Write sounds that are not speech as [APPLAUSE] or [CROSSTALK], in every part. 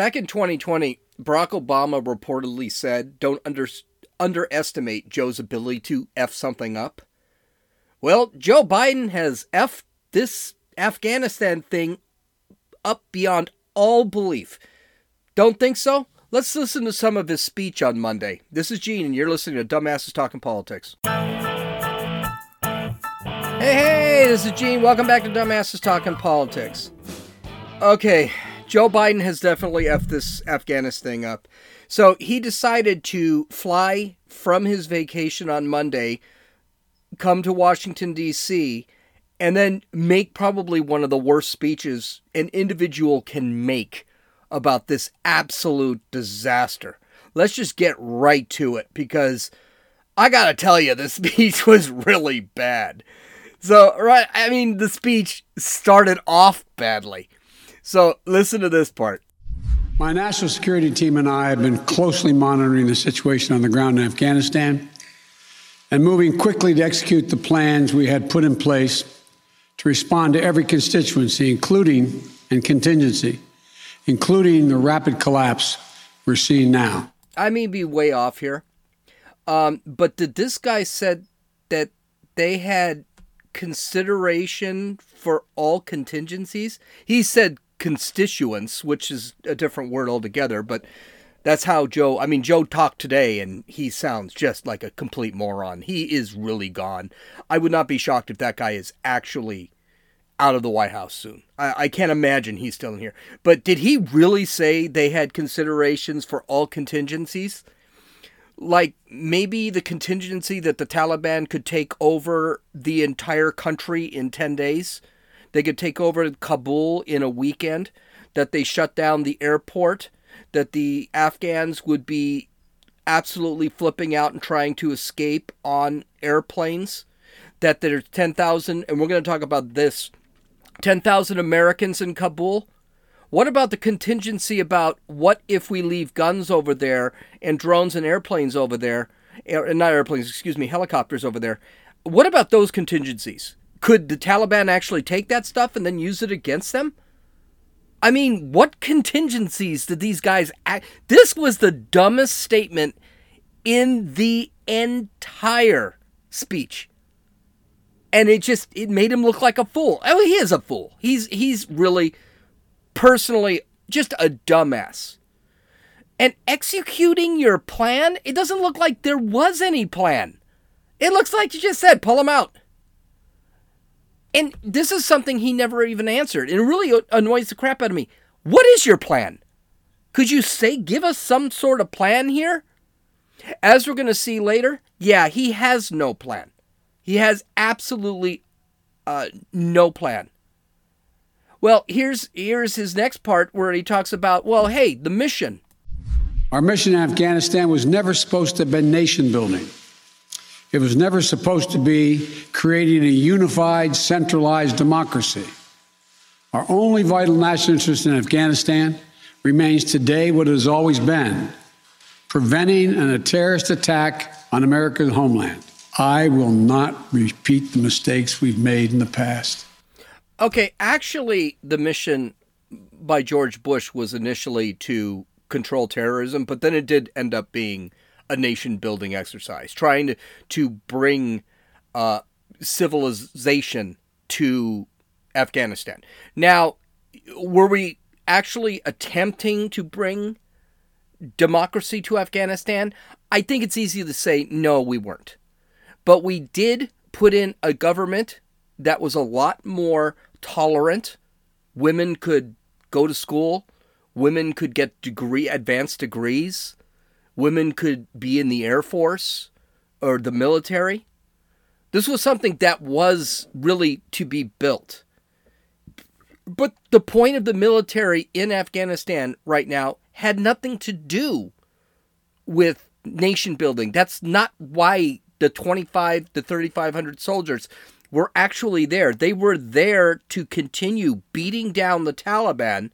Back in 2020, Barack Obama reportedly said, "Don't under, underestimate Joe's ability to f something up." Well, Joe Biden has f this Afghanistan thing up beyond all belief. Don't think so? Let's listen to some of his speech on Monday. This is Gene, and you're listening to Dumbasses Talking Politics. Hey, hey, this is Gene. Welcome back to Dumbasses Talking Politics. Okay, Joe Biden has definitely effed this Afghanistan thing up. So he decided to fly from his vacation on Monday, come to Washington, D.C., and then make probably one of the worst speeches an individual can make about this absolute disaster. Let's just get right to it because I gotta tell you, this [LAUGHS] speech was really bad. So, right, I mean, the speech started off badly. So, listen to this part. My national security team and I have been closely monitoring the situation on the ground in Afghanistan and moving quickly to execute the plans we had put in place to respond to every constituency, including and contingency, including the rapid collapse we're seeing now. I may be way off here, um, but did this guy said that they had consideration for all contingencies. He said constituents, which is a different word altogether, but that's how Joe, I mean, Joe talked today and he sounds just like a complete moron. He is really gone. I would not be shocked if that guy is actually out of the White House soon. I, I can't imagine he's still in here. But did he really say they had considerations for all contingencies? like maybe the contingency that the Taliban could take over the entire country in 10 days. They could take over Kabul in a weekend, that they shut down the airport, that the Afghans would be absolutely flipping out and trying to escape on airplanes, that there's 10,000, and we're going to talk about this 10,000 Americans in Kabul what about the contingency about what if we leave guns over there and drones and airplanes over there, and not airplanes, excuse me, helicopters over there? What about those contingencies? Could the Taliban actually take that stuff and then use it against them? I mean, what contingencies did these guys act? This was the dumbest statement in the entire speech. And it just it made him look like a fool. Oh, he is a fool. He's he's really personally just a dumbass. And executing your plan, it doesn't look like there was any plan. It looks like you just said, pull them out. And this is something he never even answered. And it really annoys the crap out of me. What is your plan? Could you say, give us some sort of plan here? As we're going to see later, yeah, he has no plan. He has absolutely uh, no plan. Well, here's here's his next part where he talks about, well, hey, the mission. Our mission in Afghanistan was never supposed to have been nation building. It was never supposed to be creating a unified, centralized democracy. Our only vital national interest in Afghanistan remains today what it has always been preventing a terrorist attack on America's homeland. I will not repeat the mistakes we've made in the past. Okay, actually, the mission by George Bush was initially to control terrorism, but then it did end up being a nation building exercise, trying to, to bring uh, civilization to Afghanistan. Now, were we actually attempting to bring democracy to Afghanistan? I think it's easy to say no, we weren't. But we did put in a government that was a lot more tolerant. Women could go to school. Women could get degree advanced degrees. Women could be in the Air Force or the military. This was something that was really to be built. But the point of the military in Afghanistan right now had nothing to do with nation building. That's not why the 25 to 3500 soldiers were actually there. They were there to continue beating down the Taliban,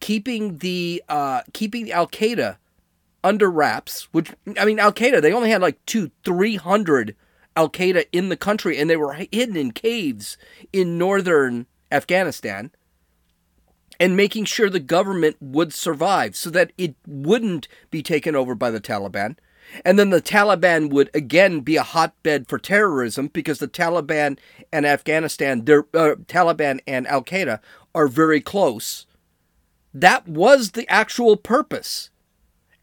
keeping the uh, keeping Al Qaeda under wraps. Which I mean, Al Qaeda they only had like two, three hundred Al Qaeda in the country, and they were hidden in caves in northern Afghanistan. and making sure the government would survive so that it wouldn't be taken over by the Taliban. And then the Taliban would again be a hotbed for terrorism because the Taliban and Afghanistan, uh, Taliban and Al Qaeda are very close. That was the actual purpose.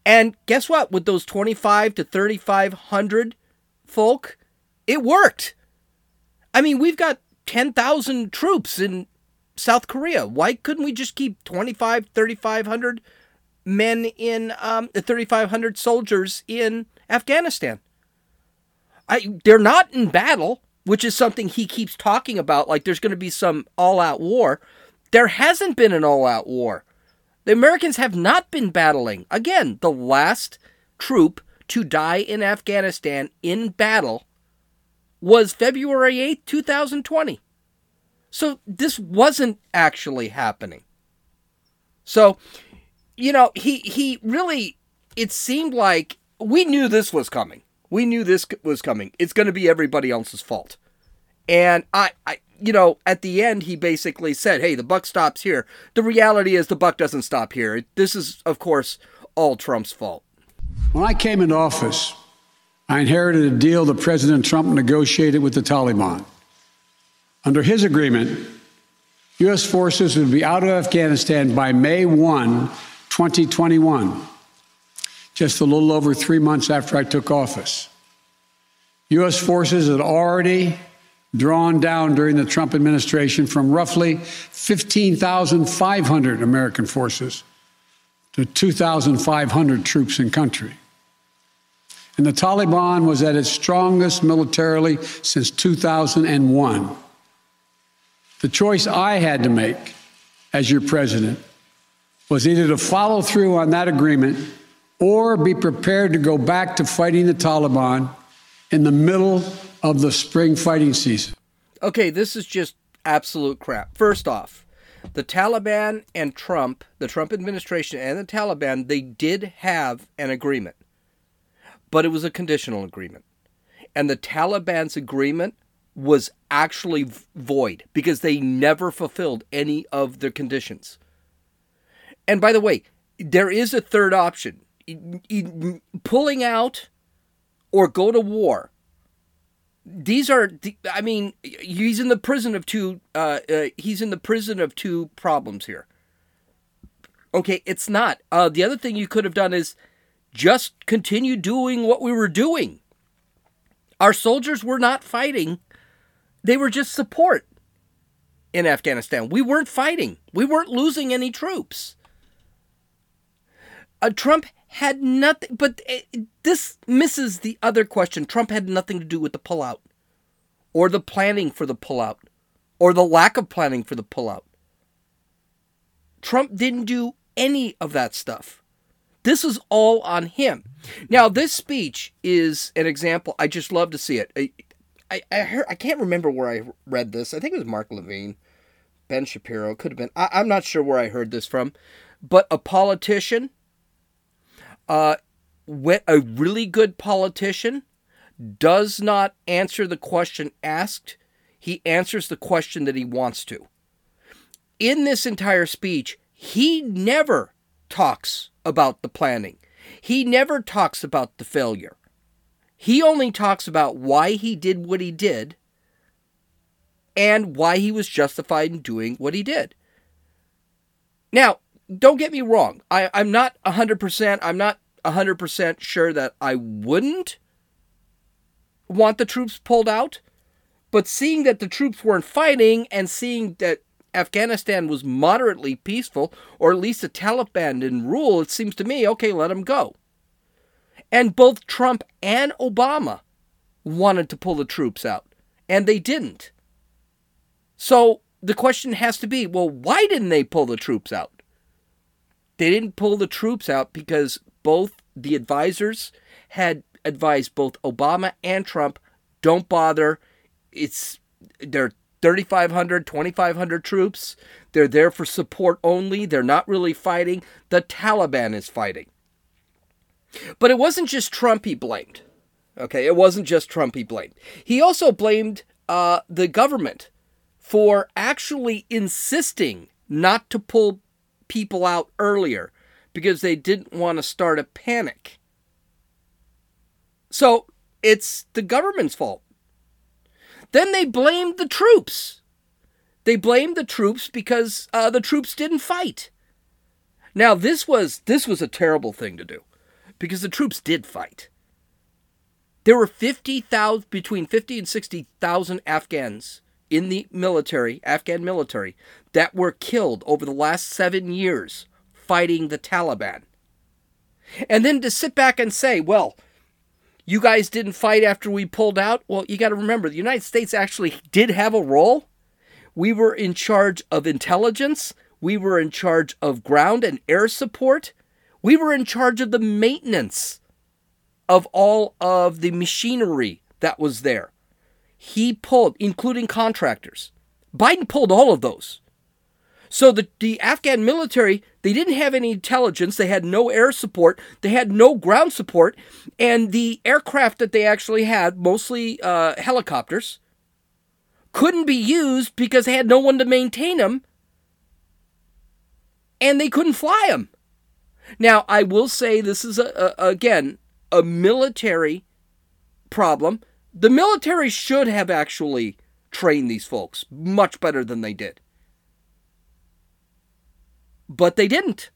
And guess what? With those 25 to 3,500 folk, it worked. I mean, we've got 10,000 troops in South Korea. Why couldn't we just keep 25, 3,500 men in um, 3,500 soldiers in Afghanistan? I, they're not in battle, which is something he keeps talking about, like there's going to be some all out war. There hasn't been an all out war. The Americans have not been battling. Again, the last troop to die in Afghanistan in battle was February 8, 2020. So this wasn't actually happening. So, you know, he he really it seemed like we knew this was coming. We knew this was coming. It's going to be everybody else's fault. And I I you know, at the end he basically said, "Hey, the buck stops here." The reality is the buck doesn't stop here. This is of course all Trump's fault. When I came into office, I inherited a deal that President Trump negotiated with the Taliban. Under his agreement, U.S. forces would be out of Afghanistan by May 1, 2021, just a little over three months after I took office. U.S. forces had already drawn down during the Trump administration from roughly 15,500 American forces to 2,500 troops in country and the Taliban was at its strongest militarily since 2001. The choice I had to make as your president was either to follow through on that agreement or be prepared to go back to fighting the Taliban in the middle of the spring fighting season. Okay, this is just absolute crap. First off, the Taliban and Trump, the Trump administration and the Taliban, they did have an agreement but it was a conditional agreement. And the Taliban's agreement was actually void because they never fulfilled any of the conditions. And by the way, there is a third option pulling out or go to war. These are, I mean, he's in the prison of two. Uh, uh, he's in the prison of two problems here. Okay, it's not. Uh, the other thing you could have done is just continue doing what we were doing. Our soldiers were not fighting, they were just support in Afghanistan. We weren't fighting, we weren't losing any troops. Uh, Trump had nothing, but it, this misses the other question. Trump had nothing to do with the pullout, or the planning for the pullout, or the lack of planning for the pullout. Trump didn't do any of that stuff. This is all on him. Now, this speech is an example. I just love to see it. I, I, I, heard, I can't remember where I read this. I think it was Mark Levin, Ben Shapiro. Could have been. I, I'm not sure where I heard this from. But a politician, uh, a really good politician, does not answer the question asked. He answers the question that he wants to. In this entire speech, he never talks about the planning. He never talks about the failure. He only talks about why he did what he did and why he was justified in doing what he did. Now, don't get me wrong. I, I'm not 100%, I'm not 100% sure that I wouldn't want the troops pulled out. But seeing that the troops weren't fighting and seeing that Afghanistan was moderately peaceful, or at least the Taliban didn't rule, it seems to me, okay, let them go. And both Trump and Obama wanted to pull the troops out, and they didn't. So the question has to be well, why didn't they pull the troops out? They didn't pull the troops out because both the advisors had advised both Obama and Trump don't bother. It's they're 3,500, 2,500 troops. They're there for support only. They're not really fighting. The Taliban is fighting. But it wasn't just Trump he blamed. Okay, it wasn't just Trump he blamed. He also blamed uh, the government for actually insisting not to pull people out earlier because they didn't want to start a panic. So it's the government's fault. Then they blamed the troops. They blamed the troops because uh, the troops didn't fight. Now this was this was a terrible thing to do because the troops did fight. There were 50,000 between 50 and 60,000 Afghans in the military, Afghan military, that were killed over the last 7 years fighting the Taliban. And then to sit back and say, well, you guys didn't fight after we pulled out. Well, you got to remember, the United States actually did have a role. We were in charge of intelligence, we were in charge of ground and air support, we were in charge of the maintenance of all of the machinery that was there. He pulled, including contractors. Biden pulled all of those. So the, the Afghan military, they didn't have any intelligence. They had no air support. They had no ground support. And the aircraft that they actually had, mostly uh, helicopters, couldn't be used because they had no one to maintain them. And they couldn't fly them. Now, I will say this is, a, a, again, a military problem. The military should have actually trained these folks much better than they did. But they didn't.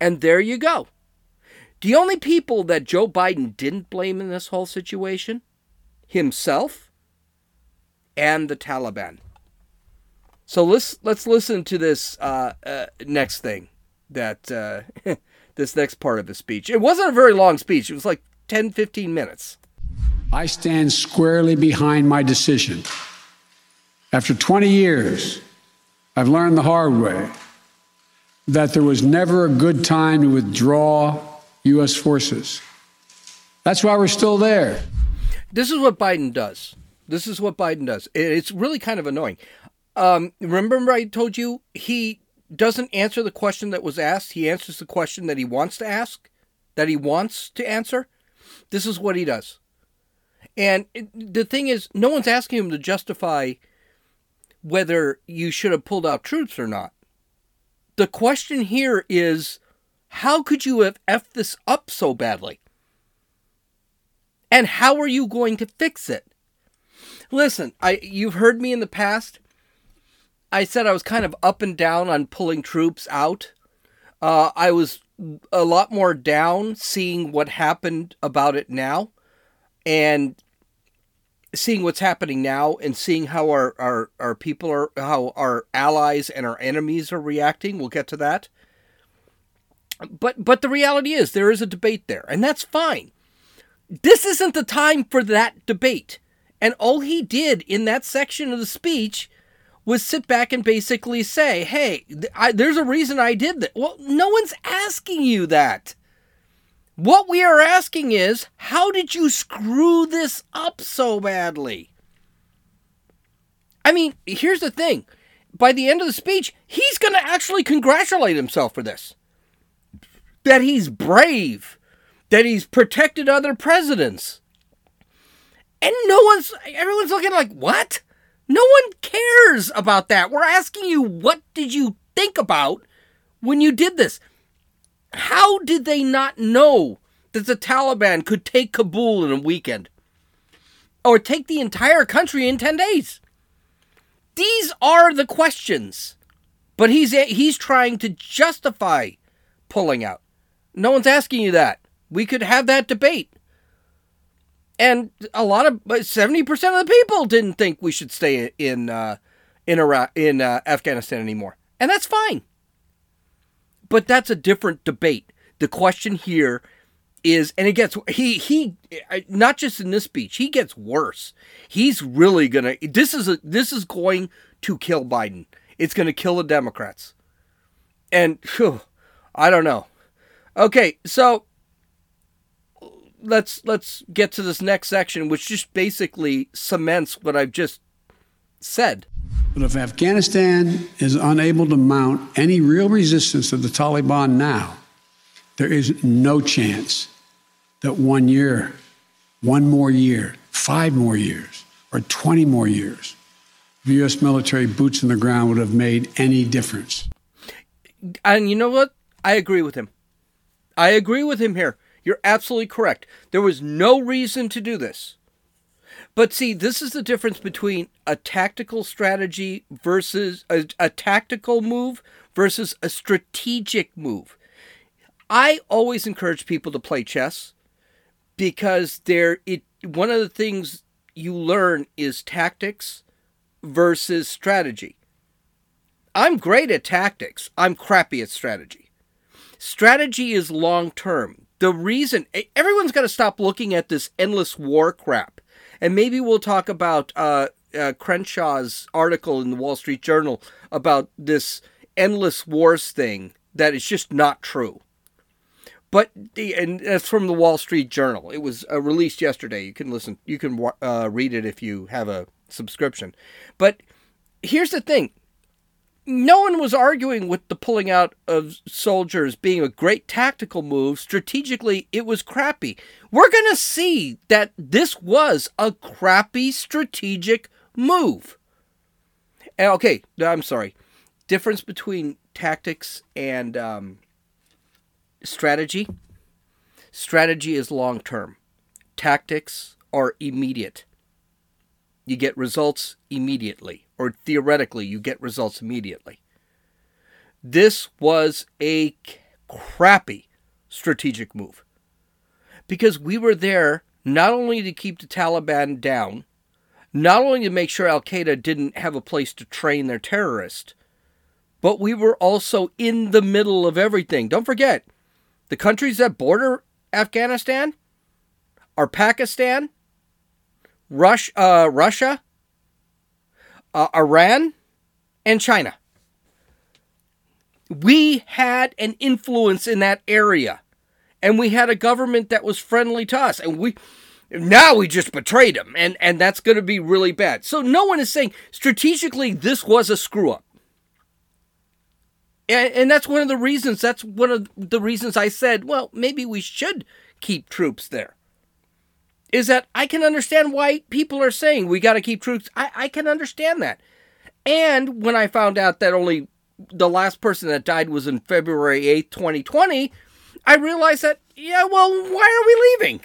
And there you go. The only people that Joe Biden didn't blame in this whole situation himself and the Taliban. So let's let's listen to this uh, uh, next thing that uh, [LAUGHS] this next part of the speech. It wasn't a very long speech. It was like 10, 15 minutes. I stand squarely behind my decision. After 20 years, I've learned the hard way that there was never a good time to withdraw U.S. forces. That's why we're still there. This is what Biden does. This is what Biden does. It's really kind of annoying. Um, remember, I told you he doesn't answer the question that was asked. He answers the question that he wants to ask, that he wants to answer. This is what he does. And the thing is, no one's asking him to justify whether you should have pulled out troops or not. The question here is how could you have effed this up so badly? And how are you going to fix it? Listen, I you've heard me in the past. I said I was kind of up and down on pulling troops out. Uh, I was a lot more down seeing what happened about it now and seeing what's happening now and seeing how our, our, our people are, how our allies and our enemies are reacting. We'll get to that. But, but the reality is there is a debate there, and that's fine. This isn't the time for that debate. And all he did in that section of the speech was sit back and basically say, hey, I, there's a reason I did that. Well, no one's asking you that. What we are asking is, how did you screw this up so badly? I mean, here's the thing. By the end of the speech, he's going to actually congratulate himself for this. That he's brave, that he's protected other presidents. And no one's, everyone's looking like, what? No one cares about that. We're asking you, what did you think about when you did this? How did they not know that the Taliban could take Kabul in a weekend? Or take the entire country in 10 days? These are the questions. But he's he's trying to justify pulling out. No one's asking you that. We could have that debate and a lot of seventy percent of the people didn't think we should stay in uh, in Iraq in uh, Afghanistan anymore, and that's fine. But that's a different debate. The question here is, and it gets he he not just in this speech, he gets worse. He's really gonna. This is a this is going to kill Biden. It's to kill the Democrats, and whew, I don't know. Okay, so let's let's get to this next section, which just basically cements what I've just said. But if Afghanistan is unable to mount any real resistance to the Taliban now, there is no chance that one year, one more year, five more years, or 20 more years of U.S. military boots on the ground would have made any difference. and you know what? I agree with him. I agree with him here. You're absolutely correct. There was no reason to do this. But see, this is the difference between a tactical strategy versus a, a tactical move versus a strategic move. I always encourage people to play chess because there it one of the things you learn is tactics versus strategy. I'm great at tactics. I'm crappy at strategy. Strategy is long term. The reason everyone's got to stop looking at this endless war crap. And maybe we'll talk about uh, uh, Crenshaw's article in the Wall Street Journal about this endless wars thing that is just not true. But the and that's from the Wall Street Journal. It was uh, released yesterday. You can listen. You can uh, read it if you have a subscription. But here's the thing: no one was arguing with the pulling out of soldiers being a great tactical move. Strategically, it was crappy. We're going to see that this was a crappy strategic move. okay, I'm sorry. Difference between tactics and um, strategy. Strategy is long term. Tactics are immediate. You get results immediately, or theoretically, you get results immediately. This was a crappy strategic move because we were there not only to keep the Taliban down, not only to make sure Al Qaeda didn't have a place to train their terrorists, but we were also in the middle of everything. Don't forget, the countries that border Afghanistan are Pakistan, Rush, uh, Russia, uh, Iran, and China. We had an influence in that area, and we had a government that was friendly to us, and we now we just betrayed them, and and that's going to be really bad. So no one is saying strategically this was a screw up. And, and that's one of the reasons, that's one of the reasons I said, well, maybe we should keep troops there. Is that I can understand why people are saying we got to keep troops. I, I can understand that. And when I found out that only the last person that died was in February 8th, 2020, I realized that, yeah, well, why are we leaving?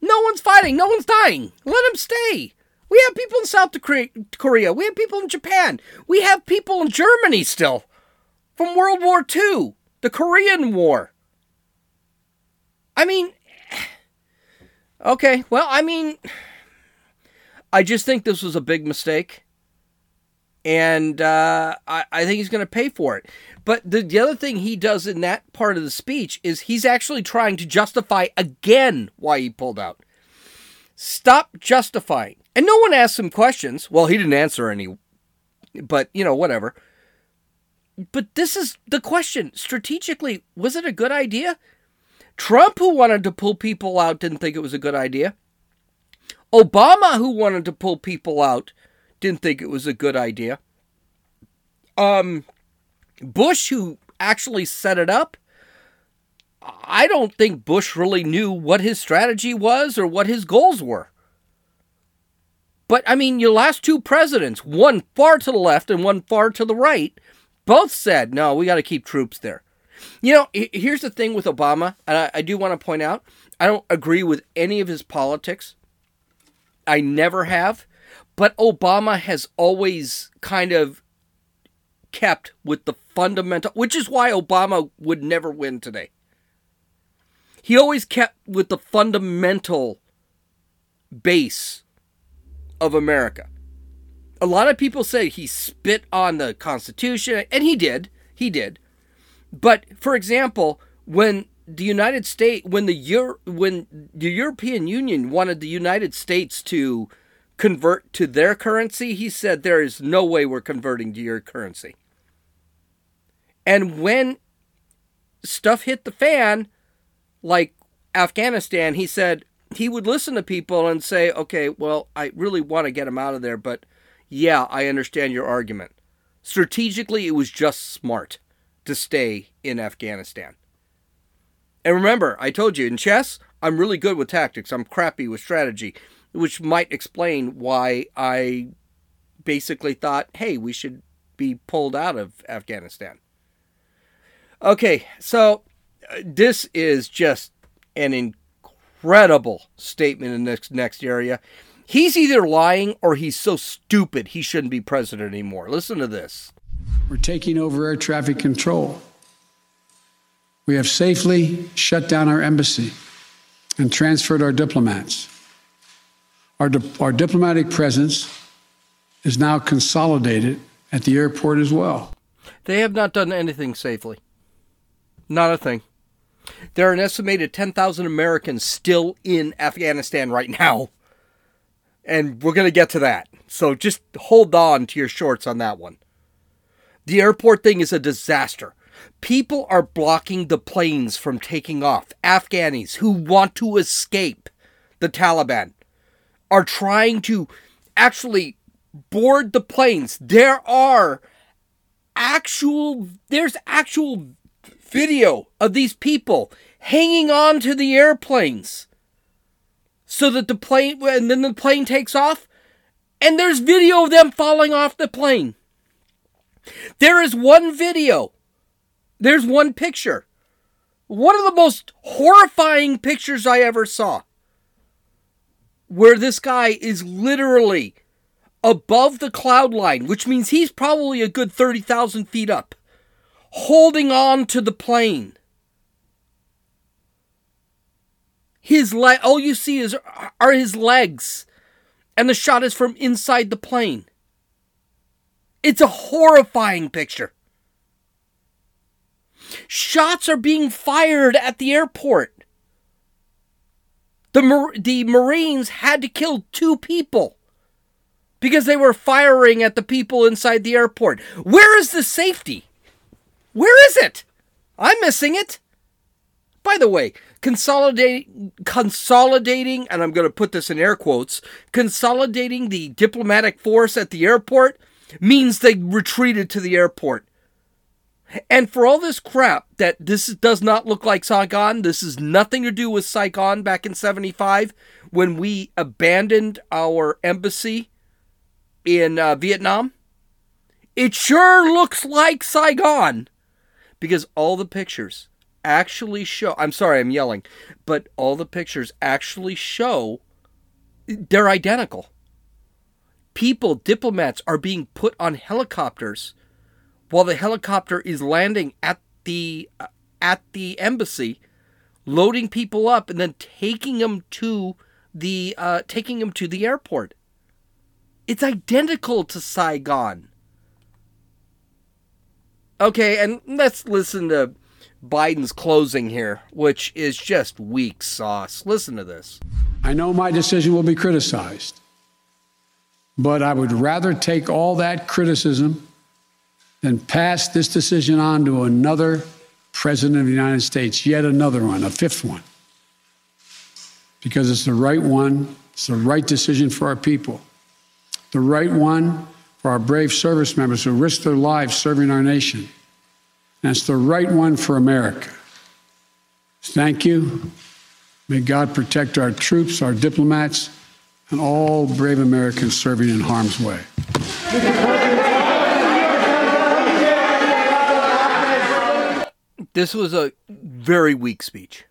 No one's fighting. No one's dying. Let them stay. We have people in South Korea. We have people in Japan. We have people in Germany still from World War II, the Korean War. I mean, okay, well, I mean, I just think this was a big mistake. And uh, I, I think he's going to pay for it. But the, the other thing he does in that part of the speech is he's actually trying to justify again why he pulled out. Stop justifying. And no one asked him questions. Well, he didn't answer any, but you know, whatever. But this is the question. Strategically, was it a good idea? Trump, who wanted to pull people out, didn't think it was a good idea. Obama, who wanted to pull people out, didn't think it was a good idea. Um, Bush, who actually set it up, I don't think Bush really knew what his strategy was or what his goals were. But I mean, your last two presidents, one far to the left and one far to the right, both said, no, we got to keep troops there. You know, here's the thing with Obama, and I, I do want to point out I don't agree with any of his politics. I never have. But Obama has always kind of kept with the fundamental, which is why Obama would never win today. He always kept with the fundamental base of America. A lot of people say he spit on the Constitution, and he did. He did. But for example, when the United States, when the Euro, when the European Union wanted the United States to convert to their currency, he said there is no way we're converting to your currency. And when stuff hit the fan, like Afghanistan, he said he would listen to people and say, okay, well, I really want to get him out of there, but yeah, I understand your argument. Strategically, it was just smart to stay in Afghanistan. And remember, I told you in chess, I'm really good with tactics, I'm crappy with strategy, which might explain why I basically thought, hey, we should be pulled out of Afghanistan. Okay, so uh, this is just an incredible statement in this next area. He's either lying or he's so stupid he shouldn't be president anymore. Listen to this. We're taking over air traffic control. We have safely shut down our embassy and transferred our diplomats. Our, di- our diplomatic presence is now consolidated at the airport as well. They have not done anything safely. Not a thing. There are an estimated 10,000 Americans still in Afghanistan right now. And we're going to get to that. So just hold on to your shorts on that one. The airport thing is a disaster. People are blocking the planes from taking off. Afghanis who want to escape the Taliban are trying to actually board the planes. There are actual there's actual video of these people hanging on to the airplanes so that the plane and then the plane takes off and there's video of them falling off the plane. There is one video. There's one picture. One of the most horrifying pictures I ever saw. Where this guy is literally above the cloud line, which means he's probably a good 30,000 feet up, holding on to the plane. His leg, all you see is are his legs, and the shot is from inside the plane. It's a horrifying picture. Shots are being fired at the airport. The, Mar- the Marines had to kill two people because they were firing at the people inside the airport. Where is the safety? Where is it? I'm missing it. By the way, consolidating consolidating and I'm going to put this in air quotes, consolidating the diplomatic force at the airport means they retreated to the airport. And for all this crap that this does not look like Saigon, this has nothing to do with Saigon back in 75 when we abandoned our embassy in uh, Vietnam. It sure looks like Saigon because all the pictures actually show I'm sorry, I'm yelling, but all the pictures actually show they're identical. People, diplomats are being put on helicopters while the helicopter is landing at the uh, at the embassy, loading people up and then taking them to the uh, taking them to the airport. It's identical to Saigon. Okay, and let's listen to Biden's closing here, which is just weak sauce. Listen to this. I know my decision will be criticized, but I would rather take all that criticism than pass this decision on to another president of the United States, yet another one, a fifth one. Because it's the right one, it's the right decision for our people, the right one for our brave service members who risk their lives serving our nation. And it's the right one for America. Thank you. May God protect our troops, our diplomats, and all brave Americans serving in harm's way. This was a very weak speech.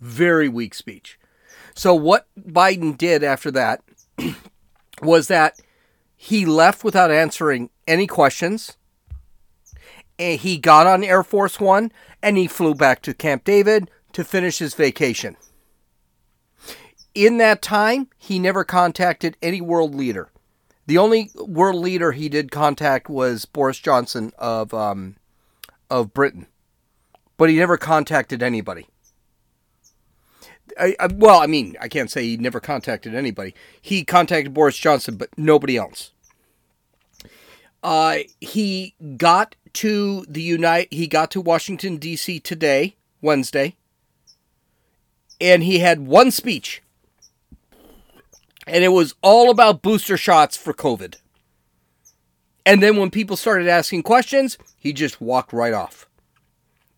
Very weak speech. So, what Biden did after that [CLEARS THROAT] was that he left without answering any questions and he got on Air Force One and he flew back to Camp David to finish his vacation. In that time, he never contacted any world leader. The only world leader he did contact was Boris Johnson of um, of Britain, but he never contacted anybody. I, I, well, I mean, I can't say he never contacted anybody. He contacted Boris Johnson, but nobody else. Uh, he got to the Unite. He got to Washington D.C. today, Wednesday, and he had one speech, and it was all about booster shots for COVID. And then when people started asking questions, he just walked right off.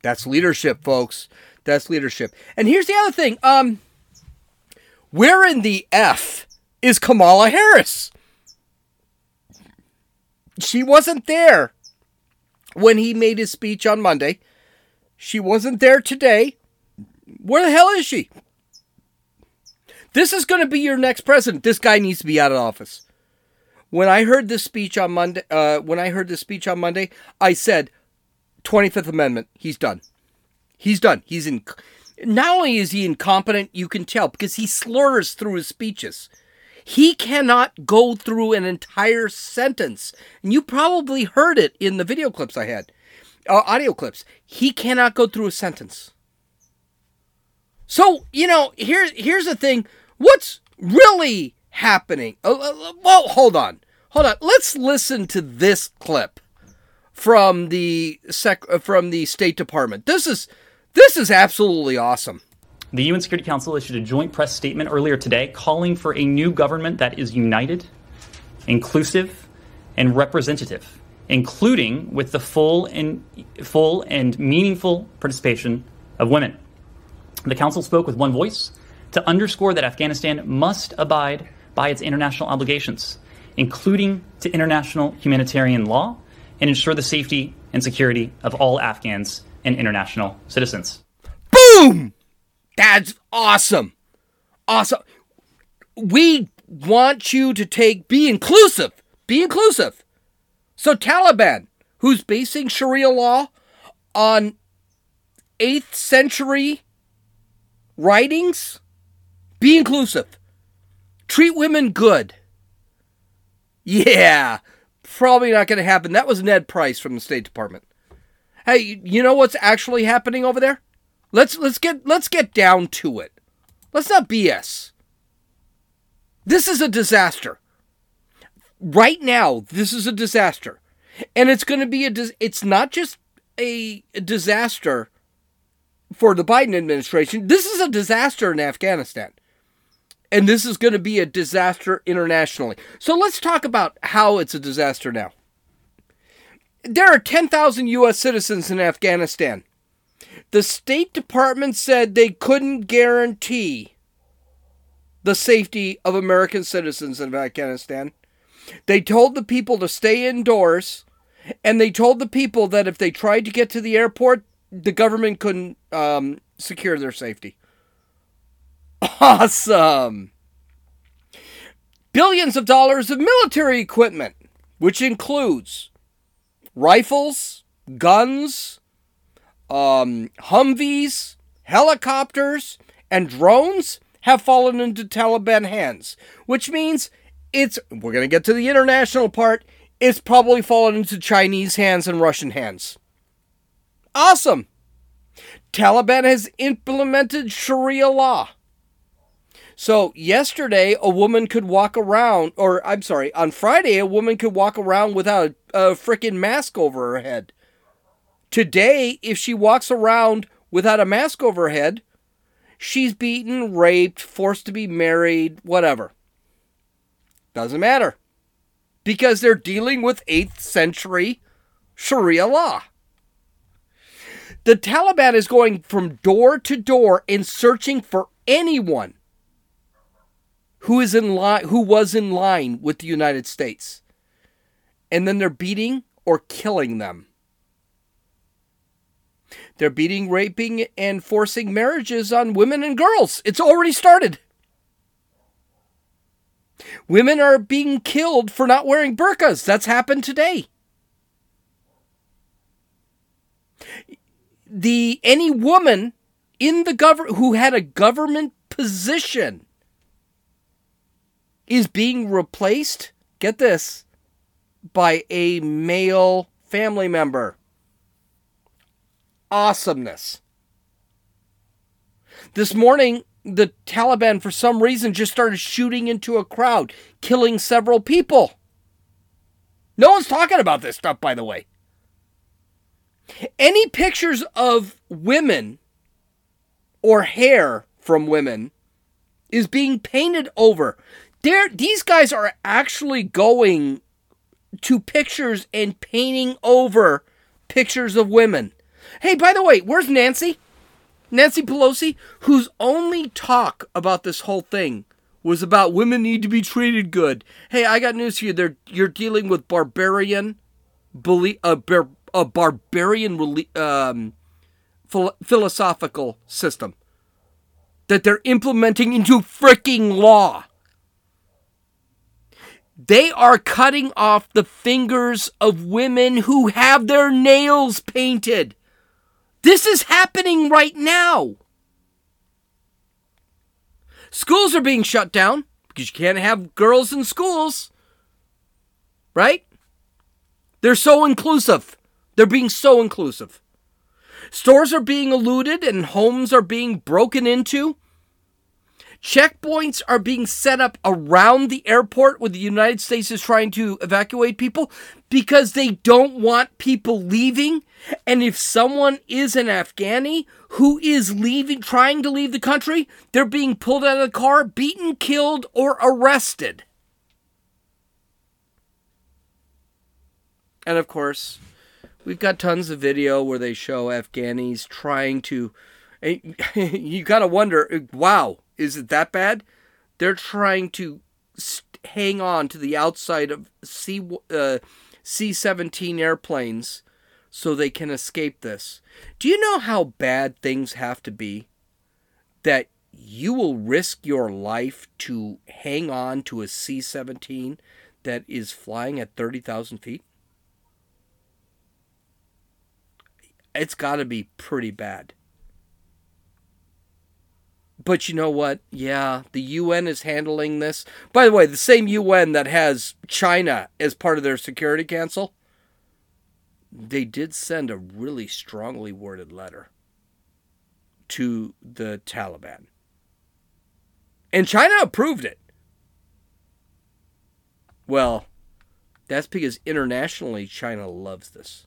That's leadership, folks. That's leadership. And here's the other thing. Um, where in the F is Kamala Harris? She wasn't there when he made his speech on Monday. She wasn't there today. Where the hell is she? This is going to be your next president. This guy needs to be out of office. When I heard this speech on Monday, uh, when I heard this speech on Monday, I said, "25th Amendment. He's done. He's done. He's in. Not only is he incompetent, you can tell because he slurs through his speeches. He cannot go through an entire sentence, and you probably heard it in the video clips I had, uh, audio clips. He cannot go through a sentence. So you know, here here's the thing. What's really happening? Uh, uh, well, hold on, hold on. Let's listen to this clip from the sec uh, from the State Department. This is this is absolutely awesome. The UN Security Council issued a joint press statement earlier today calling for a new government that is united, inclusive, and representative, including with the full and full and meaningful participation of women. The council spoke with one voice to underscore that Afghanistan must abide by its international obligations, including to international humanitarian law, and ensure the safety and security of all Afghans and international citizens. Boom! That's awesome. Awesome. We want you to take, be inclusive. Be inclusive. So, Taliban, who's basing Sharia law on 8th century writings, be inclusive. Treat women good. Yeah, probably not going to happen. That was Ned Price from the State Department. Hey, you know what's actually happening over there? Let's let's get let's get down to it. Let's not BS. This is a disaster. Right now, this is a disaster. And it's going to be a dis- it's not just a disaster for the Biden administration. This is a disaster in Afghanistan. And this is going to be a disaster internationally. So let's talk about how it's a disaster now. There are 10,000 U.S. citizens in Afghanistan. The State Department said they couldn't guarantee the safety of American citizens in Afghanistan. They told the people to stay indoors, and they told the people that if they tried to get to the airport, the government couldn't um, secure their safety. Awesome! Billions of dollars of military equipment, which includes rifles, guns, um, Humvees, helicopters, and drones have fallen into Taliban hands, which means it's, we're going to get to the international part, it's probably fallen into Chinese hands and Russian hands. Awesome! Taliban has implemented Sharia law. So, yesterday, a woman could walk around, or I'm sorry, on Friday, a woman could walk around without a, a freaking mask over her head. Today, if she walks around without a mask over her head, she's beaten, raped, forced to be married, whatever. Doesn't matter. Because they're dealing with 8th century Sharia law. The Taliban is going from door to door and searching for anyone who is in line who was in line with the United States. And then they're beating or killing them. They're beating, raping, and forcing marriages on women and girls. It's already started. Women are being killed for not wearing burqas. That's happened today. The any woman in the government who had a government position is being replaced, get this, by a male family member. Awesomeness. This morning, the Taliban, for some reason, just started shooting into a crowd, killing several people. No one's talking about this stuff, by the way. Any pictures of women or hair from women is being painted over. They're, these guys are actually going to pictures and painting over pictures of women. Hey, by the way, where's Nancy? Nancy Pelosi, whose only talk about this whole thing was about women need to be treated good. Hey, I got news for you. They're, you're dealing with barbarian, belie- a, bar, a barbarian um, philosophical system that they're implementing into freaking law. They are cutting off the fingers of women who have their nails painted. This is happening right now. Schools are being shut down because you can't have girls in schools. Right? They're so inclusive. They're being so inclusive. Stores are being looted and homes are being broken into. Checkpoints are being set up around the airport where the United States is trying to evacuate people because they don't want people leaving. And if someone is an Afghani who is leaving, trying to leave the country, they're being pulled out of the car, beaten, killed, or arrested. And of course, we've got tons of video where they show Afghanis trying to. [LAUGHS] You gotta wonder, wow, is it that bad? They're trying to hang on to the outside of C uh, C-17 airplanes so they can escape this. Do you know how bad things have to be that you will risk your life to hang on to a C-17 that is flying at 30,000 feet? It's got to be pretty bad. But you know what? Yeah, the UN is handling this. By the way, the same UN that has China as part of their Security Council, they did send a really strongly worded letter to the Taliban. And China approved it. Well, that's because internationally China loves this.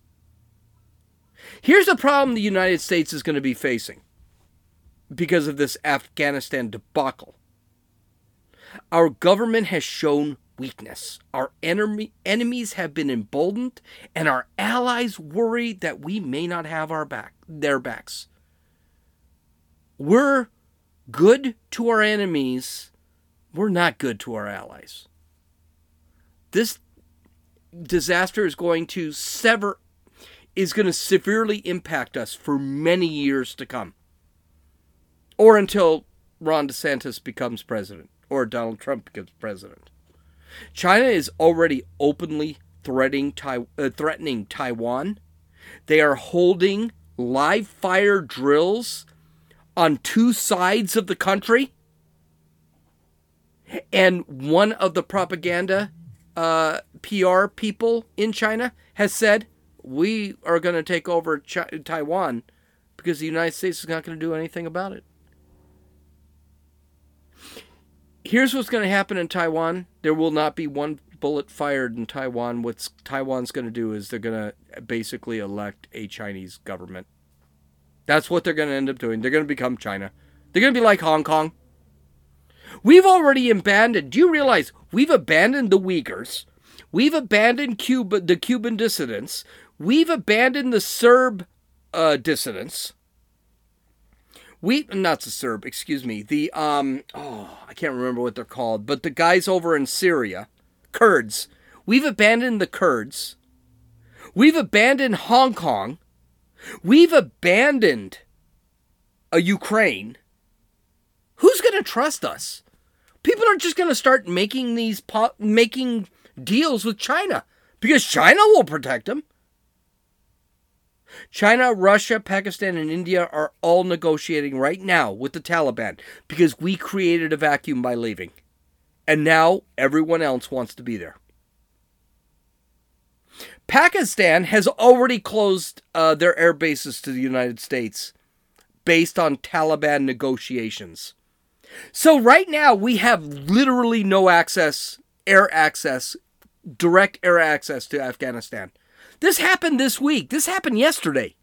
Here's the problem the United States is going to be facing because of this Afghanistan debacle. Our government has shown weakness. Our enemy, enemies have been emboldened, and our allies worry that we may not have our back, their backs. We're good to our enemies. We're not good to our allies. This disaster is going to sever, is going to severely impact us for many years to come or until Ron DeSantis becomes president or Donald Trump becomes president. China is already openly threatening, tai- uh, threatening Taiwan. They are holding live fire drills on two sides of the country. And one of the propaganda uh, PR people in China has said, We are going to take over Taiwan because the United States is not going to do anything about it. Here's what's going to happen in Taiwan. There will not be one bullet fired in Taiwan. What Taiwan's going to do is they're going to basically elect a Chinese government. That's what they're going to end up doing. They're going to become China. They're going to be like Hong Kong. We've already abandoned. Do you realize we've abandoned the Uyghurs? We've abandoned Cuba, the Cuban dissidents. We've abandoned the Serb uh, dissidents we not the Serb, excuse me. The um oh, I can't remember what they're called, but the guys over in Syria, Kurds. We've abandoned the Kurds. We've abandoned Hong Kong. We've abandoned a Ukraine. Who's going to trust us? People are just going to start making these po- making deals with China because China will protect them. China, Russia, Pakistan, and India are all negotiating right now with the Taliban because we created a vacuum by leaving. And now everyone else wants to be there. Pakistan has already closed uh, their air bases to the United States based on Taliban negotiations. So, right now, we have literally no access, air access, direct air access to Afghanistan. This happened this week. This happened yesterday.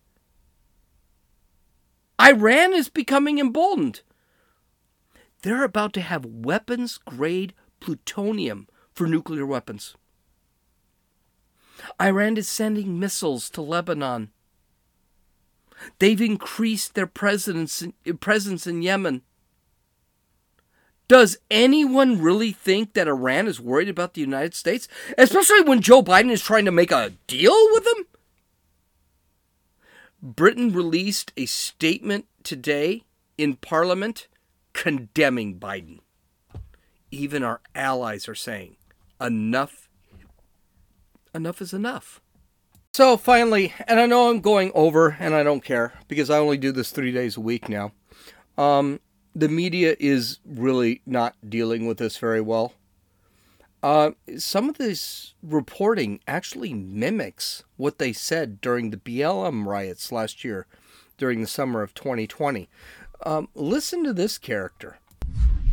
Iran is becoming emboldened. They're about to have weapons grade plutonium for nuclear weapons. Iran is sending missiles to Lebanon. They've increased their presence, presence in Yemen. Does anyone really think that Iran is worried about the United States? Especially when Joe Biden is trying to make a deal with them? Britain released a statement today in Parliament condemning Biden. Even our allies are saying enough enough is enough. So finally, and I know I'm going over and I don't care because I only do this 3 days a week now. Um the media is really not dealing with this very well. Uh, some of this reporting actually mimics what they said during the BLM riots last year, during the summer of 2020. Um, listen to this character.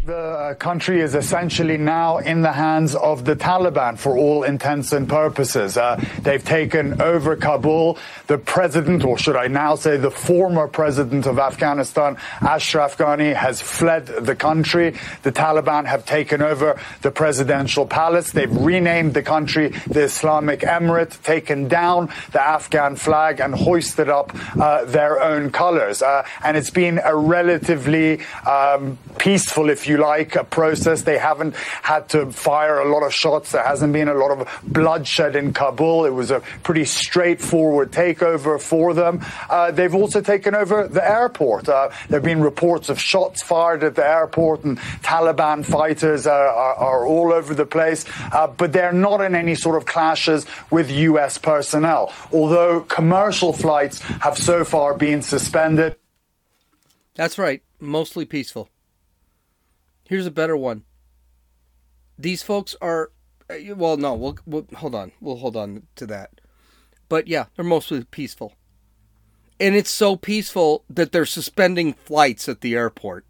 The uh, country is essentially now in the hands of the Taliban for all intents and purposes. Uh, they've taken over Kabul. The president, or should I now say the former president of Afghanistan, Ashraf Ghani, has fled the country. The Taliban have taken over the presidential palace. They've renamed the country the Islamic Emirate, taken down the Afghan flag, and hoisted up uh, their own colors. Uh, and it's been a relatively um, peaceful, if you like, a process. They haven't had to fire a lot of shots. There hasn't been a lot of bloodshed in Kabul. It was a pretty straightforward takeover for them. Uh, they've also taken over the airport. Uh, there have been reports of shots fired at the airport, and Taliban fighters are, are, are all over the place. Uh, but they're not in any sort of clashes with U.S. personnel, although commercial flights have so far been suspended. That's right, mostly peaceful. Here's a better one. These folks are, uh, well, no, we'll, we'll hold on. We'll hold on to that. But yeah, they're mostly peaceful. And it's so peaceful that they're suspending flights at the airport.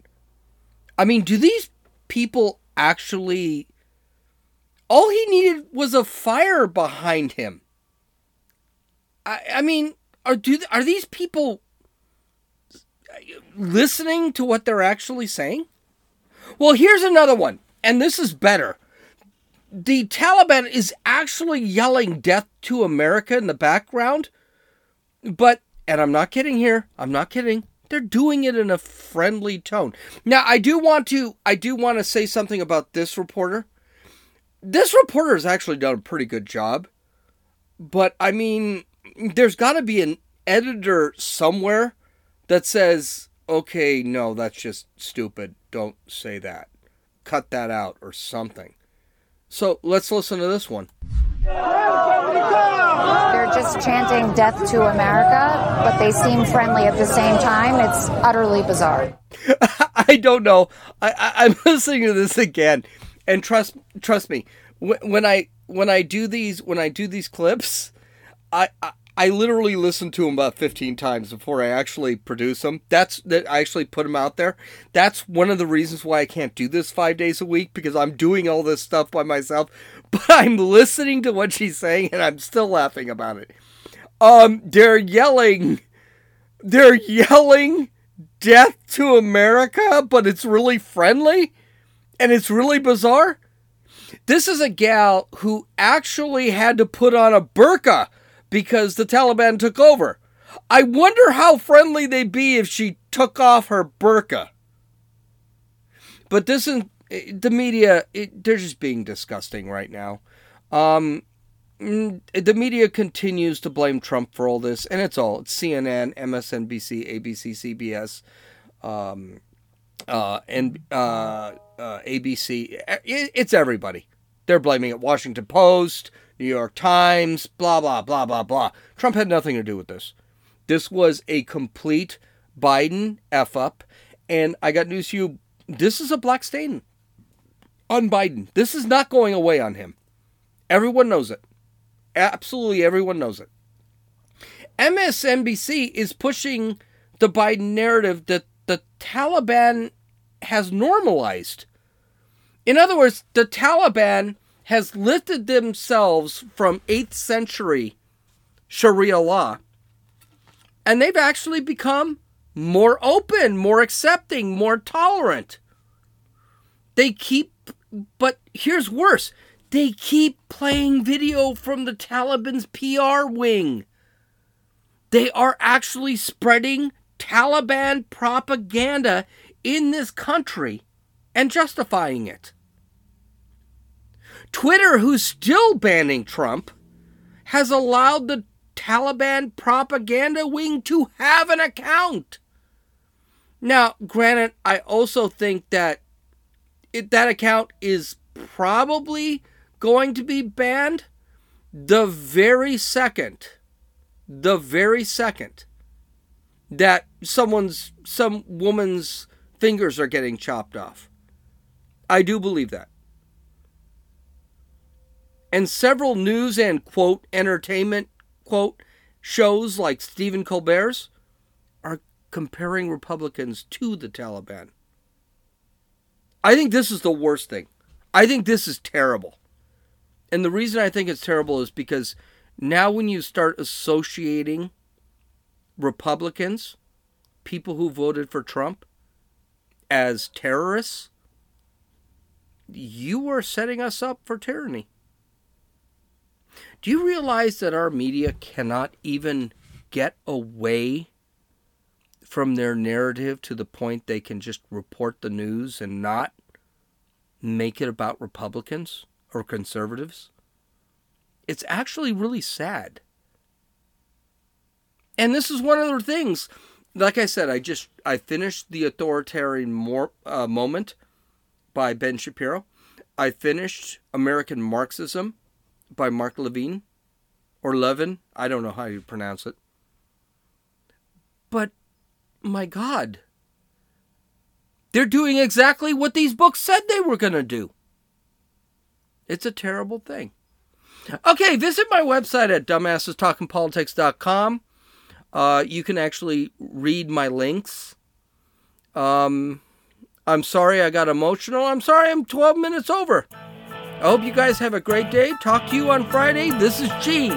I mean, do these people actually. All he needed was a fire behind him. I, I mean, are do are these people listening to what they're actually saying? Well, here's another one, and this is better. The Taliban is actually yelling death to America in the background, but, and I'm not kidding here, I'm not kidding. They're doing it in a friendly tone. Now, I do want to, I do want to say something about this reporter. This reporter has actually done a pretty good job, but I mean, there's got to be an editor somewhere that says, okay, no, that's just stupid. Don't say that. Cut that out or something. So let's listen to this one. They're just chanting death to America, but they seem friendly at the same time. It's utterly bizarre. [LAUGHS] I don't know. I, am [LAUGHS] listening to this again, and trust trust me, when I when I do these when I do these clips, I, I I literally listen to them about 15 times before I actually produce them. That's that I actually put them out there. That's one of the reasons why I can't do this 5 days a week because I'm doing all this stuff by myself, [LAUGHS] but I'm listening to what she's saying and I'm still laughing about it. Um they're yelling they're yelling death to America, but it's really friendly and it's really bizarre. This is a gal who actually had to put on a burqa because the Taliban took over. I wonder how friendly they'd be if she took off her burqa. But this is the media, it, they're just being disgusting right now. Um, mm, the media continues to blame Trump for all this, and it's all it's CNN, MSNBC, ABC, CBS, um, uh, and uh, uh, ABC. It's everybody. They're blaming it. Washington Post, New York Times, blah, blah, blah, blah, blah. Trump had nothing to do with this. This was a complete Biden F up. And I got news to you this is a black stain on Biden. This is not going away on him. Everyone knows it. Absolutely everyone knows it. MSNBC is pushing the Biden narrative that the Taliban has normalized. In other words, the Taliban has lifted themselves from 8th century Sharia law and they've actually become more open, more accepting, more tolerant. They keep, but here's worse they keep playing video from the Taliban's PR wing. They are actually spreading Taliban propaganda in this country and justifying it. Twitter, who's still banning Trump, has allowed the Taliban propaganda wing to have an account. Now, granted, I also think that it, that account is probably going to be banned the very second, the very second that someone's, some woman's fingers are getting chopped off. I do believe that. And several news and quote entertainment quote shows like Stephen Colbert's are comparing Republicans to the Taliban. I think this is the worst thing. I think this is terrible. And the reason I think it's terrible is because now when you start associating Republicans, people who voted for Trump, as terrorists, you are setting us up for tyranny. Do you realize that our media cannot even get away from their narrative to the point they can just report the news and not make it about Republicans or conservatives? It's actually really sad. And this is one of the things. Like I said, I just I finished the authoritarian uh, moment by Ben Shapiro. I finished American Marxism by Mark Levine or Levin. I don't know how you pronounce it. But my God, they're doing exactly what these books said they were going to do. It's a terrible thing. Okay, visit my website at dumbassestalkingpolitics.com. Uh, you can actually read my links. Um, I'm sorry I got emotional. I'm sorry I'm 12 minutes over. I hope you guys have a great day. Talk to you on Friday. This is Gene,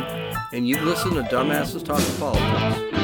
and you listen to Dumbasses Talking Politics.